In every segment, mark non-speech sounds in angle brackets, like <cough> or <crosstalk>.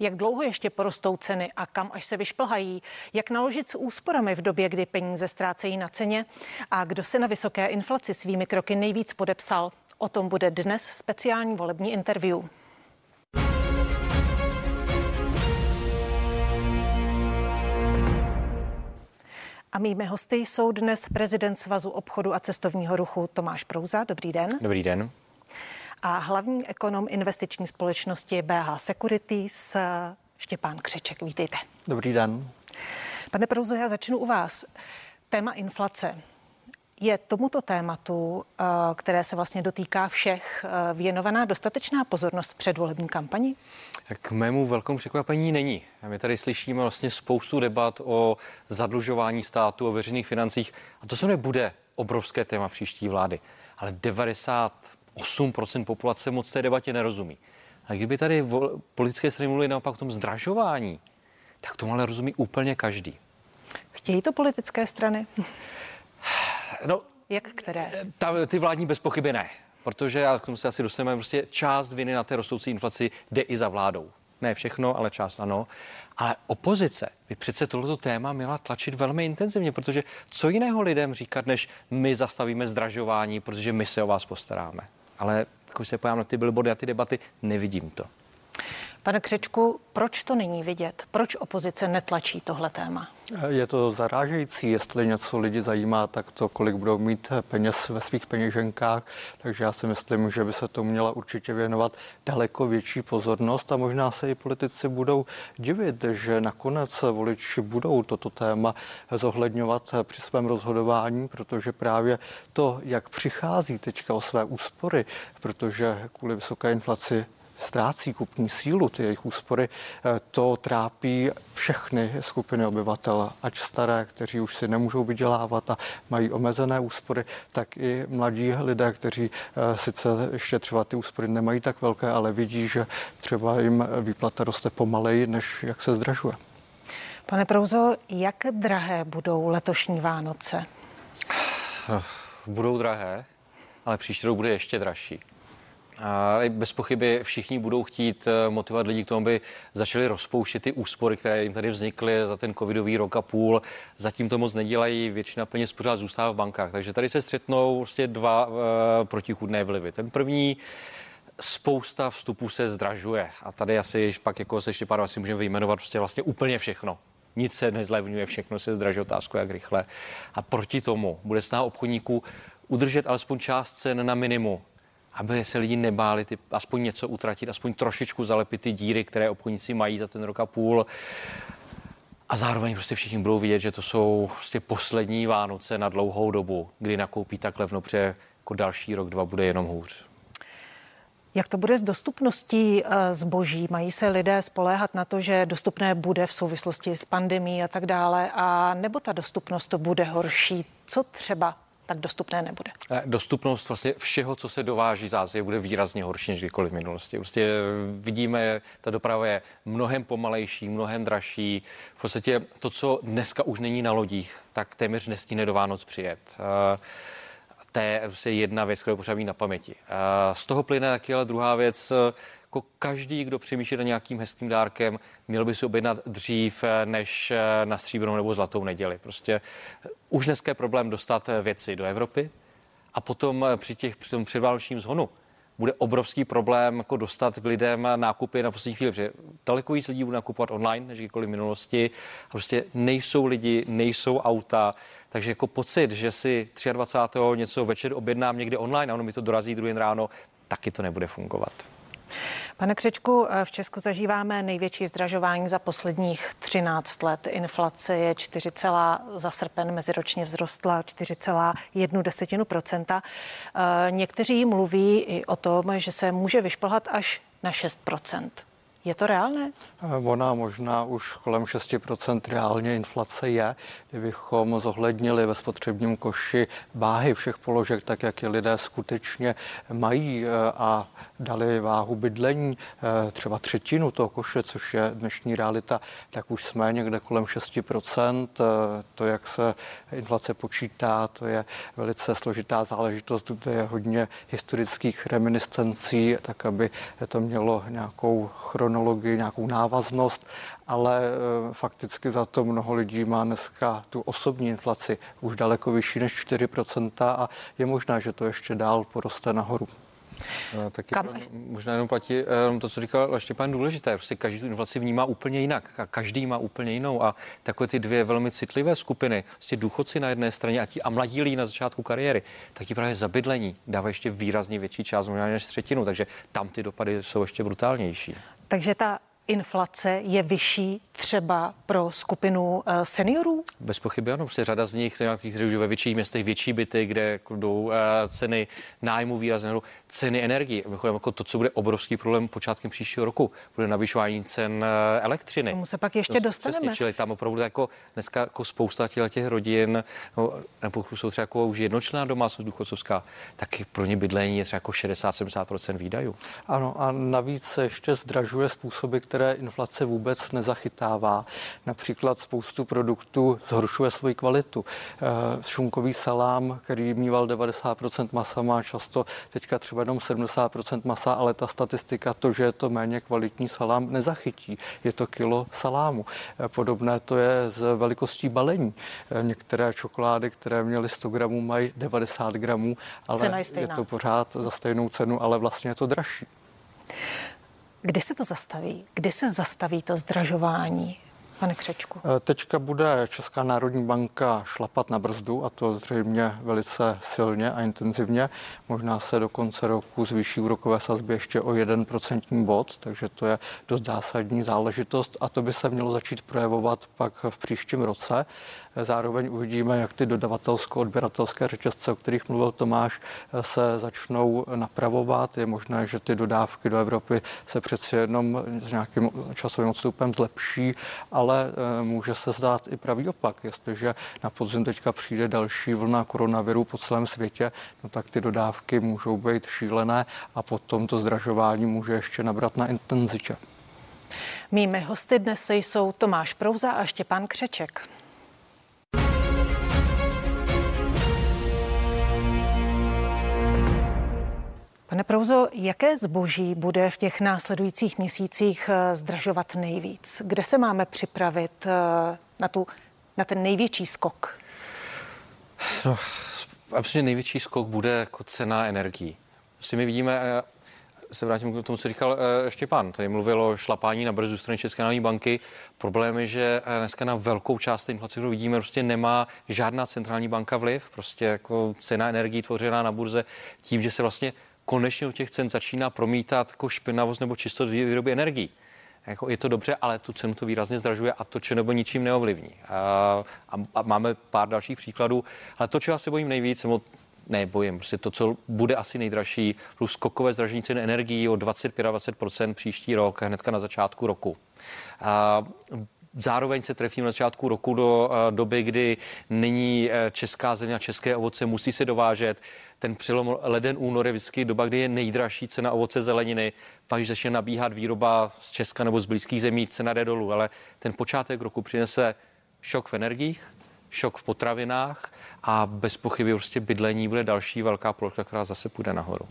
Jak dlouho ještě porostou ceny a kam až se vyšplhají? Jak naložit s úsporami v době, kdy peníze ztrácejí na ceně? A kdo se na vysoké inflaci svými kroky nejvíc podepsal? O tom bude dnes speciální volební interview. A mými hosty jsou dnes prezident Svazu obchodu a cestovního ruchu Tomáš Prouza. Dobrý den. Dobrý den. A hlavní ekonom investiční společnosti BH Securities Štěpán Křeček. Vítejte. Dobrý den. Pane Prouzo, já začnu u vás. Téma inflace. Je tomuto tématu, eh, které se vlastně dotýká všech, eh, věnovaná dostatečná pozornost před volební kampani? K mému velkému překvapení není. My tady slyšíme vlastně spoustu debat o zadlužování státu, o veřejných financích a to se nebude obrovské téma příští vlády. Ale 98% populace moc té debatě nerozumí. A kdyby tady vol- politické strany mluvily naopak o tom zdražování, tak tomu ale rozumí úplně každý. Chtějí to politické strany? No, Jak které? ta, ty vládní bez pochyby ne, protože já k tomu se asi dostaneme, prostě část viny na té rostoucí inflaci jde i za vládou. Ne všechno, ale část ano. Ale opozice by přece tohleto téma měla tlačit velmi intenzivně, protože co jiného lidem říkat, než my zastavíme zdražování, protože my se o vás postaráme. Ale když se pojám na ty billboardy a ty debaty, nevidím to. Pane Křečku, proč to není vidět? Proč opozice netlačí tohle téma? Je to zarážející, jestli něco lidi zajímá, tak to, kolik budou mít peněz ve svých peněženkách. Takže já si myslím, že by se to měla určitě věnovat daleko větší pozornost a možná se i politici budou divit, že nakonec voliči budou toto téma zohledňovat při svém rozhodování, protože právě to, jak přichází teďka o své úspory, protože kvůli vysoké inflaci ztrácí kupní sílu, ty jejich úspory, eh, to trápí všechny skupiny obyvatel, ať staré, kteří už si nemůžou vydělávat a mají omezené úspory, tak i mladí lidé, kteří eh, sice ještě třeba ty úspory nemají tak velké, ale vidí, že třeba jim výplata roste pomaleji, než jak se zdražuje. Pane Prouzo, jak drahé budou letošní Vánoce? Budou drahé, ale příští rok bude ještě dražší. A bez pochyby všichni budou chtít eh, motivovat lidi k tomu, aby začali rozpouštět ty úspory, které jim tady vznikly za ten covidový rok a půl. Zatím to moc nedělají, většina peněz pořád zůstává v bankách. Takže tady se střetnou prostě dva uh, protichudné vlivy. Ten první, spousta vstupů se zdražuje. A tady asi pak jako se Štěpánem asi můžeme vyjmenovat prostě vlastně úplně všechno. Nic se nezlevňuje, všechno se zdražuje, otázku jak rychle. A proti tomu bude snaha obchodníků udržet alespoň část cen na minimum aby se lidi nebáli ty, aspoň něco utratit, aspoň trošičku zalepit ty díry, které obchodníci mají za ten rok a půl. A zároveň prostě všichni budou vidět, že to jsou prostě poslední Vánoce na dlouhou dobu, kdy nakoupí tak levno, protože jako další rok, dva bude jenom hůř. Jak to bude s dostupností eh, zboží? Mají se lidé spoléhat na to, že dostupné bude v souvislosti s pandemí a tak dále, a nebo ta dostupnost to bude horší? Co třeba tak dostupné nebude. Eh, dostupnost vlastně všeho, co se dováží z Ázie, bude výrazně horší než kdykoliv v minulosti. Prostě vidíme, ta doprava je mnohem pomalejší, mnohem dražší. V podstatě to, co dneska už není na lodích, tak téměř nestíne do Vánoc přijet. Eh, to je prostě jedna věc, kterou potřeba mít na paměti. Eh, z toho plyne taky ale druhá věc, jako každý, kdo přemýšlí na nějakým hezkým dárkem, měl by si objednat dřív eh, než eh, na stříbrnou nebo zlatou neděli. Prostě eh, už dneska je problém dostat věci do Evropy a potom při, těch, při tom předvánočním zhonu bude obrovský problém jako dostat k lidem nákupy na poslední chvíli, protože daleko víc lidí bude nakupovat online než kdykoliv v minulosti. A prostě nejsou lidi, nejsou auta, takže jako pocit, že si 23. něco večer objednám někde online a ono mi to dorazí druhý ráno, taky to nebude fungovat. Pane Křečku, v Česku zažíváme největší zdražování za posledních 13 let. Inflace je 4, za srpen meziročně vzrostla 4,1 desetinu procenta. Eh, někteří mluví i o tom, že se může vyšplhat až na 6 je to reálné? Ona možná už kolem 6% reálně inflace je. Kdybychom zohlednili ve spotřebním koši váhy všech položek, tak jak je lidé skutečně mají eh, a dali váhu bydlení eh, třeba třetinu toho koše, což je dnešní realita, tak už jsme někde kolem 6%. Eh, to, jak se inflace počítá, to je velice složitá záležitost, kde je hodně historických reminiscencí, tak aby to mělo nějakou chrono chronologii, nějakou návaznost, ale fakticky za to mnoho lidí má dneska tu osobní inflaci už daleko vyšší než 4% a je možné, že to ještě dál poroste nahoru. No, taky Kam? možná jenom platí jenom to, co říkal Štěpán, důležité. Prostě každý tu inflaci vnímá úplně jinak. A každý má úplně jinou. A takové ty dvě velmi citlivé skupiny, prostě důchodci na jedné straně a, ti, a mladí lidi na začátku kariéry, tak ti právě zabydlení dává ještě výrazně větší část, možná než třetinu. Takže tam ty dopady jsou ještě brutálnější. Takže ta inflace je vyšší třeba pro skupinu eh, seniorů? Bez pochyby ano, protože řada z nich, nějakých ve větších městech větší byty, kde jdou eh, ceny nájmu výrazně, ceny energii. Mimochodem, jako to, co bude obrovský problém počátkem příštího roku, bude navyšování cen eh, elektřiny. Tomu se pak ještě dostaneme. Přesně, čili tam opravdu jako dneska jako spousta těch rodin, no, nebo jsou třeba jako už jednočlená domácnost důchodcovská, tak pro ně bydlení je třeba jako 60-70% výdajů. Ano a navíc se ještě zdražuje způsoby, které inflace vůbec nezachytává. Například spoustu produktů zhoršuje svoji kvalitu. Eh, šunkový salám, který mýval 90% masa, má často teďka třeba jenom 70% masa, ale ta statistika to, že je to méně kvalitní salám, nezachytí. Je to kilo salámu. Eh, podobné to je s velikostí balení. Eh, některé čokolády, které měly 100 gramů, mají 90 gramů, ale je, je to pořád za stejnou cenu, ale vlastně je to dražší. Kdy se to zastaví? Kdy se zastaví to zdražování? Pane Křečku. Eh, teďka bude Česká národní banka šlapat na brzdu a to zřejmě velice silně a intenzivně. Možná se do konce roku zvýší úrokové sazby ještě o jeden procentní bod, takže to je dost zásadní záležitost a to by se mělo začít projevovat pak v příštím roce. Zároveň uvidíme, jak ty dodavatelsko-odběratelské řetězce, o kterých mluvil Tomáš, se začnou napravovat. Je možné, že ty dodávky do Evropy se přeci jenom s nějakým časovým odstupem zlepší, ale eh, může se zdát i pravý opak. Jestliže na podzim teďka přijde další vlna koronaviru po celém světě, no tak ty dodávky můžou být šílené a potom to zdražování může ještě nabrat na intenzitě. Mými hosty dnes jsou Tomáš Prouza a Štěpán Křeček. Pane Prouzo, jaké zboží bude v těch následujících měsících eh, zdražovat nejvíc? Kde se máme připravit eh, na, tu, na ten největší skok? No, absolutně největší skok bude jako cena energií. Prostě my vidíme, eh, se vrátím k tomu, co říkal Štěpán. Tady mluvil o šlapání na brzu strany České národní banky. Problém je, že dneska na velkou část inflace, kterou vidíme, prostě nemá žádná centrální banka vliv. Prostě jako cena energií tvořená na burze tím, že se vlastně konečně u těch cen začíná promítat jako špinavost nebo čistost výroby energií. Jako je to dobře, ale tu cenu to výrazně zdražuje a to nebo ničím neovlivní. A, a, a máme pár dalších příkladů, ale to, čeho se bojím nejvíc, nebo ne, bojím, prostě to, co bude asi nejdražší, plus skokové zdražení ceny energií o 25-20% příští rok, hnedka na začátku roku. A, Zároveň se trefím na začátku roku do uh, doby, kdy není uh, česká země a české ovoce, musí se dovážet. Ten přelom leden únor je vždycky doba, kdy je nejdražší cena ovoce zeleniny. Pak, když začne nabíhat výroba z Česka nebo z blízkých zemí, cena jde dolů. Ale ten počátek roku přinese šok v energiích, šok v potravinách a bez pochyby prostě bydlení bude další velká plocha, která zase půjde nahoru.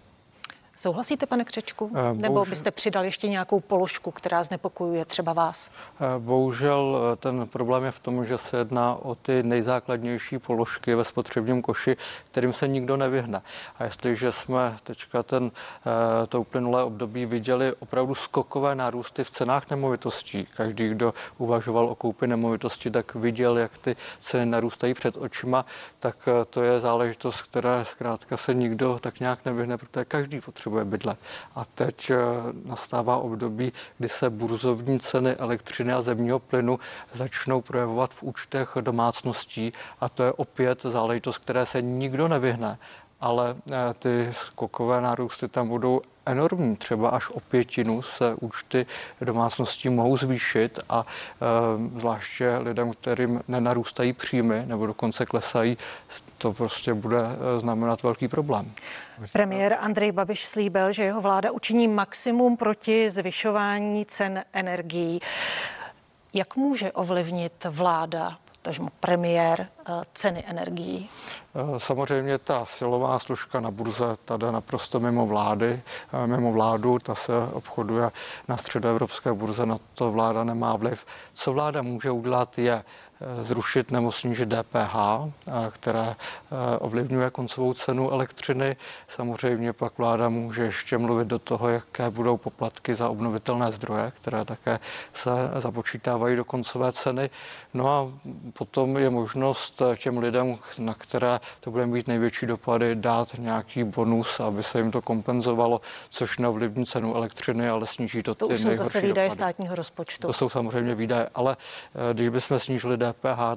Souhlasíte, pane Křečku? Eh, Nebo byste přidal ještě nějakou položku, která znepokojuje třeba vás? Eh, bohužel eh, ten problém je v tom, že se jedná o ty nejzákladnější položky ve spotřebním koši, kterým se nikdo nevyhne. A jestliže jsme teďka ten, to uplynulé období viděli opravdu skokové nárůsty v cenách nemovitostí, každý, kdo uvažoval o koupi nemovitosti, tak viděl, jak ty ceny narůstají před očima, tak to je záležitost, která zkrátka se nikdo tak nějak nevyhne, protože každý potřebuje potřebuje bydlet. A teď eh, nastává období, kdy se burzovní ceny elektřiny a zemního plynu začnou projevovat v účtech domácností a to je opět záležitost, které se nikdo nevyhne ale eh, ty skokové nárůsty tam budou enormní. Třeba až o pětinu se účty domácností mohou zvýšit a e, zvláště lidem, kterým nenarůstají příjmy nebo dokonce klesají, to prostě bude eh, znamenat velký problém. Premiér Andrej Babiš slíbil, že jeho vláda učiní maximum proti zvyšování cen energií. Jak může ovlivnit vláda potažmo premiér ceny energií? Samozřejmě ta silová služka na burze, ta jde naprosto mimo vlády, mimo vládu, ta se obchoduje na středoevropské burze, na to vláda nemá vliv. Co vláda může udělat je zrušit nebo snížit DPH, které ovlivňuje koncovou cenu elektřiny. Samozřejmě pak vláda může ještě mluvit do toho, jaké budou poplatky za obnovitelné zdroje, které také se započítávají do koncové ceny. No a potom je možnost těm lidem, na které to bude mít největší dopady, dát nějaký bonus, aby se jim to kompenzovalo, což neovlivní cenu elektřiny, ale sníží to, to ty už jsou zase výdaje státního rozpočtu. To jsou samozřejmě výdaje, ale když bychom snížili DPH,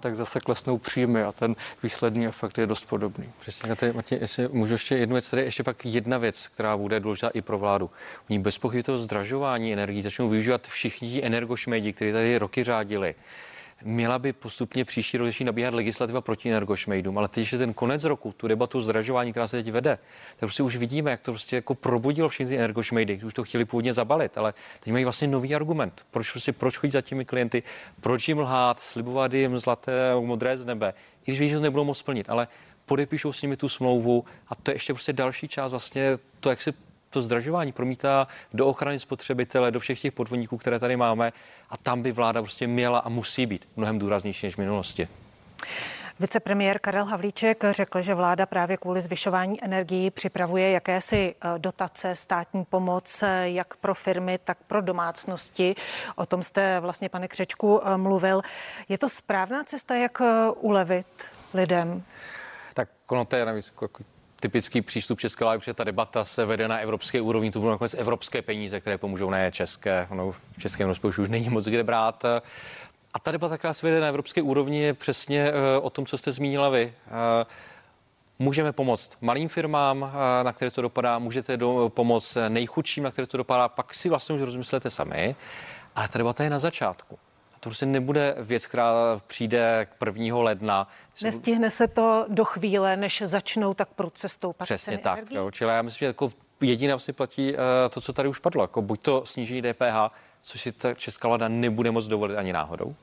tak zase klesnou příjmy a ten výsledný efekt je dost podobný. Přesně, tady, Martin, jestli můžu ještě jednu věc, tady ještě pak jedna věc, která bude důležitá i pro vládu. Oni bez pochyby toho zdražování energií začnou využívat všichni energošmejdi, kteří tady roky řádili měla by postupně příští rok začít nabíhat legislativa proti energošmejdům, ale teď je ten konec roku, tu debatu zdražování, která se teď vede, tak prostě už vidíme, jak to prostě jako probudilo všechny ty energošmejdy, už to chtěli původně zabalit, ale teď mají vlastně nový argument. Proč prostě, proč chodit za těmi klienty, proč jim lhát, slibovat jim zlaté modré z nebe, i když ví, že to nebudou moct splnit, ale podepíšou s nimi tu smlouvu a to je ještě prostě další část vlastně to, jak se to zdražování promítá do ochrany spotřebitele, do všech těch podvodníků, které tady máme a tam by vláda prostě měla a musí být mnohem důraznější než v minulosti. Vicepremiér Karel Havlíček řekl, že vláda právě kvůli zvyšování energií připravuje jakési eh, dotace, státní pomoc, eh, jak pro firmy, tak pro domácnosti. O tom jste vlastně, pane Křečku, eh, mluvil. Je to správná cesta, jak ulevit lidem? Tak ono to je navíc jako typický přístup České vlády, protože ta debata se vede na evropské úrovni, to budou nakonec evropské peníze, které pomůžou, ne české. Ono v českém rozpočtu už není moc kde brát. A ta debata, která se vede na evropské úrovni, je přesně eh, o tom, co jste zmínila vy. Eh, můžeme pomoct malým firmám, eh, na které to dopadá, můžete do, pomoct nejchudším, na které to dopadá, pak si vlastně už rozmyslete sami. Ale ta debata je na začátku. To prostě nebude věc, která přijde k 1. ledna. Nestihne se to do chvíle, než začnou tak prudce stoupat Přesně tak. Jo, čili já myslím, že jako jediné vlastně platí uh, to, co tady už padlo. Jako buď to sníží DPH, což si ta česká vláda nebude moc dovolit ani náhodou,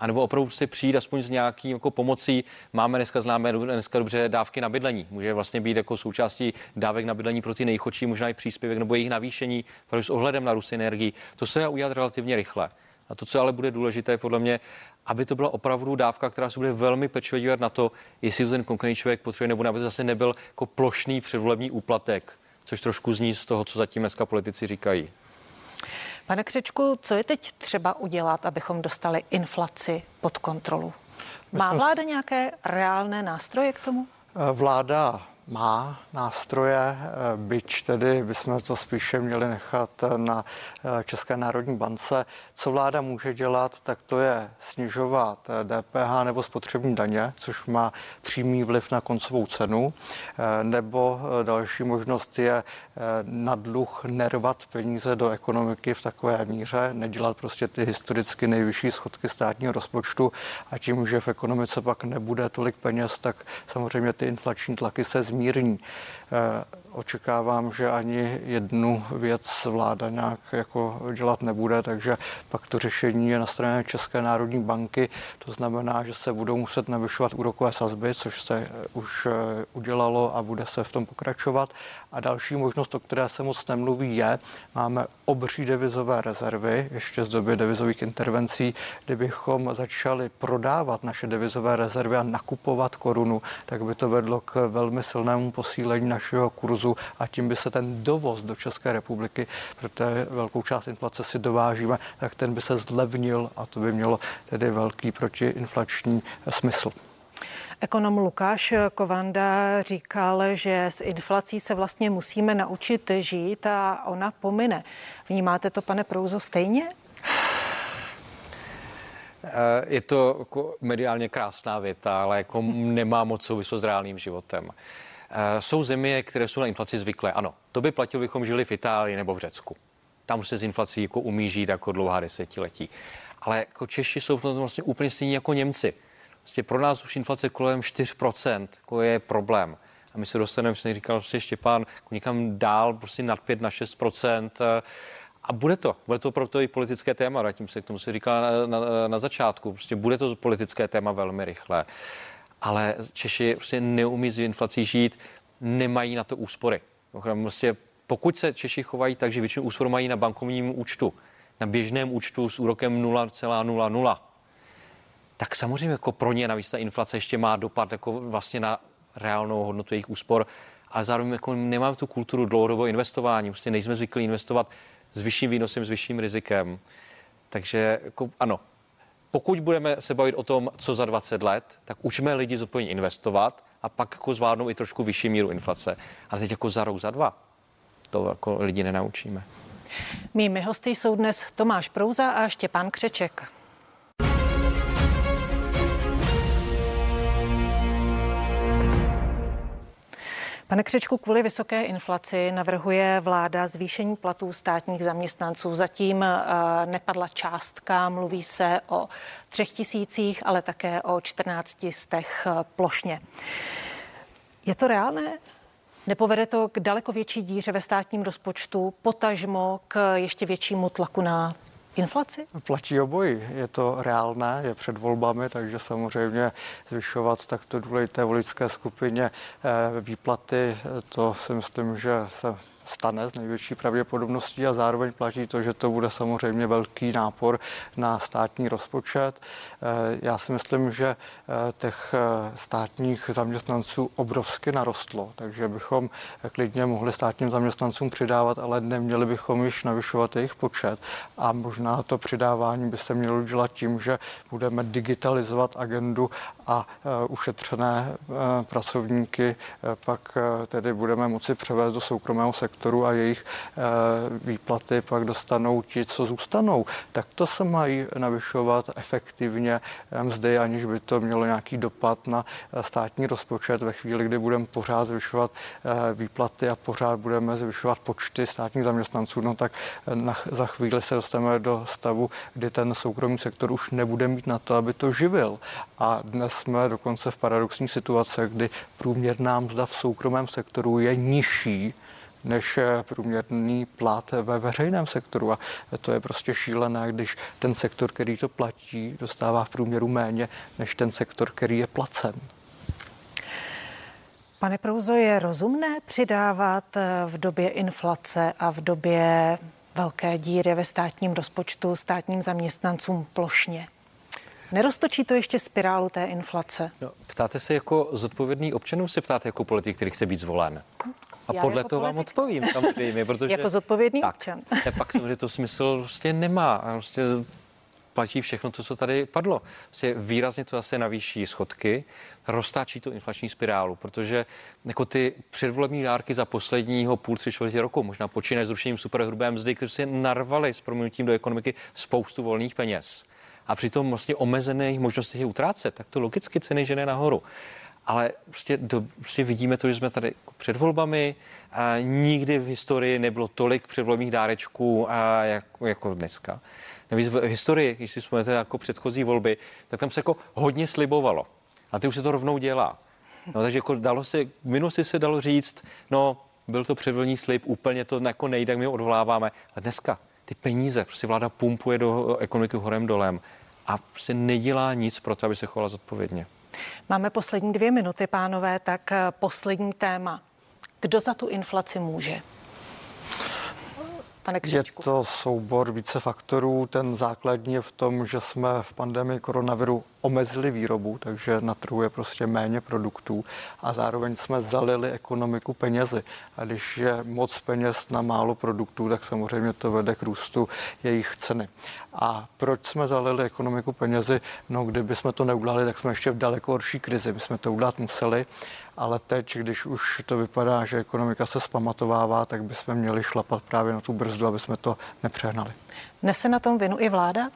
a nebo opravdu si přijít aspoň s nějakým jako pomocí. Máme dneska známe dneska dobře dávky na bydlení. Může vlastně být jako součástí dávek na bydlení pro ty nejchodší, možná i příspěvek nebo jejich navýšení, protože s ohledem na růst energii. To se dá udělat relativně rychle. A to, co ale bude důležité, podle mě, aby to byla opravdu dávka, která se bude velmi pečlivě dívat na to, jestli to ten konkrétní člověk potřebuje nebo ne, aby to zase nebyl jako plošný předvolební úplatek, což trošku zní z toho, co zatím dneska politici říkají. Pane Křečku, co je teď třeba udělat, abychom dostali inflaci pod kontrolu? Má vláda nějaké reálné nástroje k tomu? Vláda má nástroje, eh, byť tedy bychom to spíše měli nechat na eh, České národní bance. Co vláda může dělat, tak to je snižovat DPH eh, nebo spotřební daně, což má přímý vliv na koncovou cenu, nebo další možnost je na dluh nervat peníze do ekonomiky v takové míře, nedělat prostě ty historicky nejvyšší schodky státního rozpočtu a tím, že v ekonomice pak nebude tolik peněz, tak samozřejmě ty inflační tlaky se zmíní mírní. Eh, očekávám, že ani jednu věc vláda nějak jako dělat nebude, takže pak to řešení je na straně České národní banky. To znamená, že se budou muset navyšovat úrokové sazby, což se eh, už eh, udělalo a bude se v tom pokračovat. A další možnost, o které se moc nemluví, je, máme obří devizové rezervy, ještě z doby devizových intervencí, kdybychom začali prodávat naše devizové rezervy a nakupovat korunu, tak by to vedlo k velmi silnému posílení našeho kurzu a tím by se ten dovoz do České republiky, protože velkou část inflace si dovážíme, tak ten by se zlevnil a to by mělo tedy velký protiinflační smysl. Ekonom Lukáš Kovanda říkal, že s inflací se vlastně musíme naučit žít a ona pomine. Vnímáte to, pane Prouzo, stejně? Eh, je to jako mediálně krásná věta, ale jako nemá moc souvislost s reálným životem. Eh, jsou země, které jsou na inflaci zvyklé. Ano, to by platilo, bychom žili v Itálii nebo v Řecku. Tam se z inflací jako umí žít jako dlouhá desetiletí. Ale jako Češi jsou v tom vlastně úplně stejní jako Němci. Vlastně pro nás už inflace kolem 4% jako je problém. A my se dostaneme, jsem říkal prostě Štěpán, jako někam dál, prostě nad 5 na 6%. A bude to, bude to proto i politické téma, vrátím se k tomu, se říkala na, na, na začátku, prostě bude to politické téma velmi rychle. Ale Češi prostě neumí s inflací žít, nemají na to úspory. Prostě pokud se Češi chovají tak, že většinu úspor mají na bankovním účtu, na běžném účtu s úrokem 0,00, tak samozřejmě jako pro ně navíc ta inflace ještě má dopad jako vlastně na reálnou hodnotu jejich úspor, ale zároveň jako nemáme tu kulturu dlouhodobého investování, prostě nejsme zvyklí investovat s vyšším výnosem, s vyšším rizikem. Takže jako, ano, pokud budeme se bavit o tom, co za 20 let, tak učme lidi zodpovědně investovat a pak jako zvládnou i trošku vyšší míru inflace. Ale teď jako za rok, za dva, to jako lidi nenaučíme. Mými hosty jsou dnes Tomáš Prouza a Štěpán Křeček. Pane Křečku, kvůli vysoké inflaci navrhuje vláda zvýšení platů státních zaměstnanců. Zatím eh, nepadla částka, mluví se o třech tisících, ale také o 14 stech eh, plošně. Je to reálné? Nepovede to k daleko větší díře ve státním rozpočtu, potažmo k ještě většímu tlaku na inflaci? Platí obojí. Je to reálné, je před volbami, takže samozřejmě zvyšovat takto důležité voličské skupině eh, výplaty, to si myslím, že se stane s největší pravděpodobností a zároveň platí to, že to bude samozřejmě velký nápor na státní rozpočet. Eh, já si myslím, že eh, těch eh, státních zaměstnanců obrovsky narostlo, takže bychom klidně mohli státním zaměstnancům přidávat, ale neměli bychom již navyšovat jejich počet a možná to přidávání by se mělo dělat tím, že budeme digitalizovat agendu a ušetřené pracovníky pak tedy budeme moci převést do soukromého sektoru a jejich výplaty pak dostanou ti, co zůstanou. Tak to se mají navyšovat efektivně mzdy, aniž by to mělo nějaký dopad na státní rozpočet ve chvíli, kdy budeme pořád zvyšovat výplaty a pořád budeme zvyšovat počty státních zaměstnanců, no tak na, za chvíli se dostaneme do stavu, kdy ten soukromý sektor už nebude mít na to, aby to živil. A dnes jsme dokonce v paradoxní situaci, kdy průměrná mzda v soukromém sektoru je nižší než průměrný plat ve veřejném sektoru. A to je prostě šílené, když ten sektor, který to platí, dostává v průměru méně než ten sektor, který je placen. Pane Prouzo, je rozumné přidávat v době inflace a v době velké díry ve státním rozpočtu státním zaměstnancům plošně? Neroztočí to ještě spirálu té inflace? No, ptáte se jako zodpovědný občanů, se ptáte jako politik, který chce být zvolen? A Já podle jako toho politik. vám odpovím samozřejmě, <laughs> protože... jako zodpovědný tak, občan. pak samozřejmě to smysl prostě nemá. A prostě platí všechno to, co tady padlo. Prostě výrazně to zase navýší schodky, roztáčí to inflační spirálu, protože jako ty předvolební dárky za posledního půl, tři čtvrtě roku, možná počínají zrušením superhrubé mzdy, které si narvali s proměnutím do ekonomiky spoustu volných peněz a přitom vlastně omezených možností je utrácet, tak to logicky ceny žene nahoru ale prostě, do, prostě vidíme to, že jsme tady jako před volbami. A nikdy v historii nebylo tolik předvolebních dárečků a jako, jako dneska. Navíc v historii, když si vzpomenete jako předchozí volby, tak tam se jako hodně slibovalo. A ty už se to rovnou dělá. No, takže jako dalo se, v se dalo říct, no, byl to předvolní slib, úplně to jako nejde, tak my ho odvoláváme. A dneska ty peníze, prostě vláda pumpuje do ekonomiky horem dolem a prostě nedělá nic pro to, aby se chovala zodpovědně. Máme poslední dvě minuty, pánové, tak eh, poslední téma. Kdo za tu inflaci může? Pane Je to soubor více faktorů. Ten základní je v tom, že jsme v pandemii koronaviru omezili výrobu, takže na trhu je prostě méně produktů a zároveň jsme zalili ekonomiku penězi. A když je moc peněz na málo produktů, tak samozřejmě to vede k růstu jejich ceny. A proč jsme zalili ekonomiku penězi? No, kdyby jsme to neudělali, tak jsme ještě v daleko horší krizi. My jsme to udělat museli, ale teď, když už to vypadá, že ekonomika se spamatovává, tak bychom měli šlapat právě na tu brzdu, aby jsme to nepřehnali. Nese na tom vinu i vláda?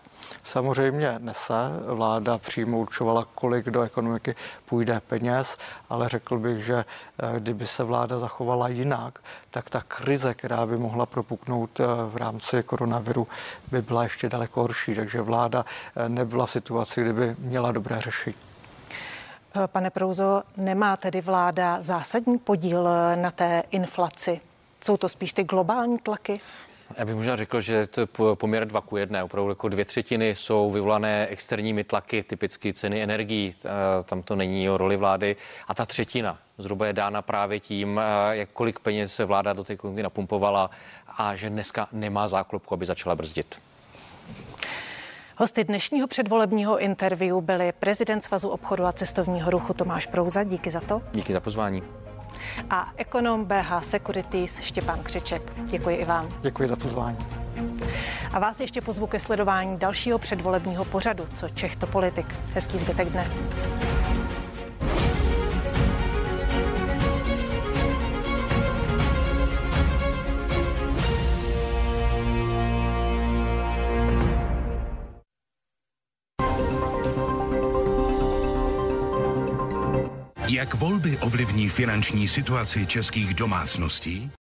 Samozřejmě nese. Vláda přímo určovala, kolik do ekonomiky půjde peněz, ale řekl bych, že eh, kdyby se vláda zachovala jinak, tak ta krize, která by mohla propuknout eh, v rámci koronaviru, by byla ještě daleko horší. Takže vláda eh, nebyla v situaci, kdyby měla dobré řešení. Pane Prouzo, nemá tedy vláda zásadní podíl na té inflaci? Jsou to spíš ty globální tlaky? Já bych možná řekl, že to je poměr dva ku jedné. Opravdu jako dvě třetiny jsou vyvolané externími tlaky, typicky ceny energií, tam to není o roli vlády. A ta třetina zhruba je dána právě tím, jak kolik peněz se vláda do té ekonomiky napumpovala a že dneska nemá záklopku, aby začala brzdit. Hosty dnešního předvolebního interview byli prezident Svazu obchodu a cestovního ruchu Tomáš Prouza. Díky za to. Díky za pozvání a ekonom BH Securities Štěpán Křeček. Děkuji i vám. Děkuji za pozvání. A vás ještě pozvu ke sledování dalšího předvolebního pořadu, co Čech to politik. Hezký zbytek dne. Jak volby ovlivní finanční situaci českých domácností?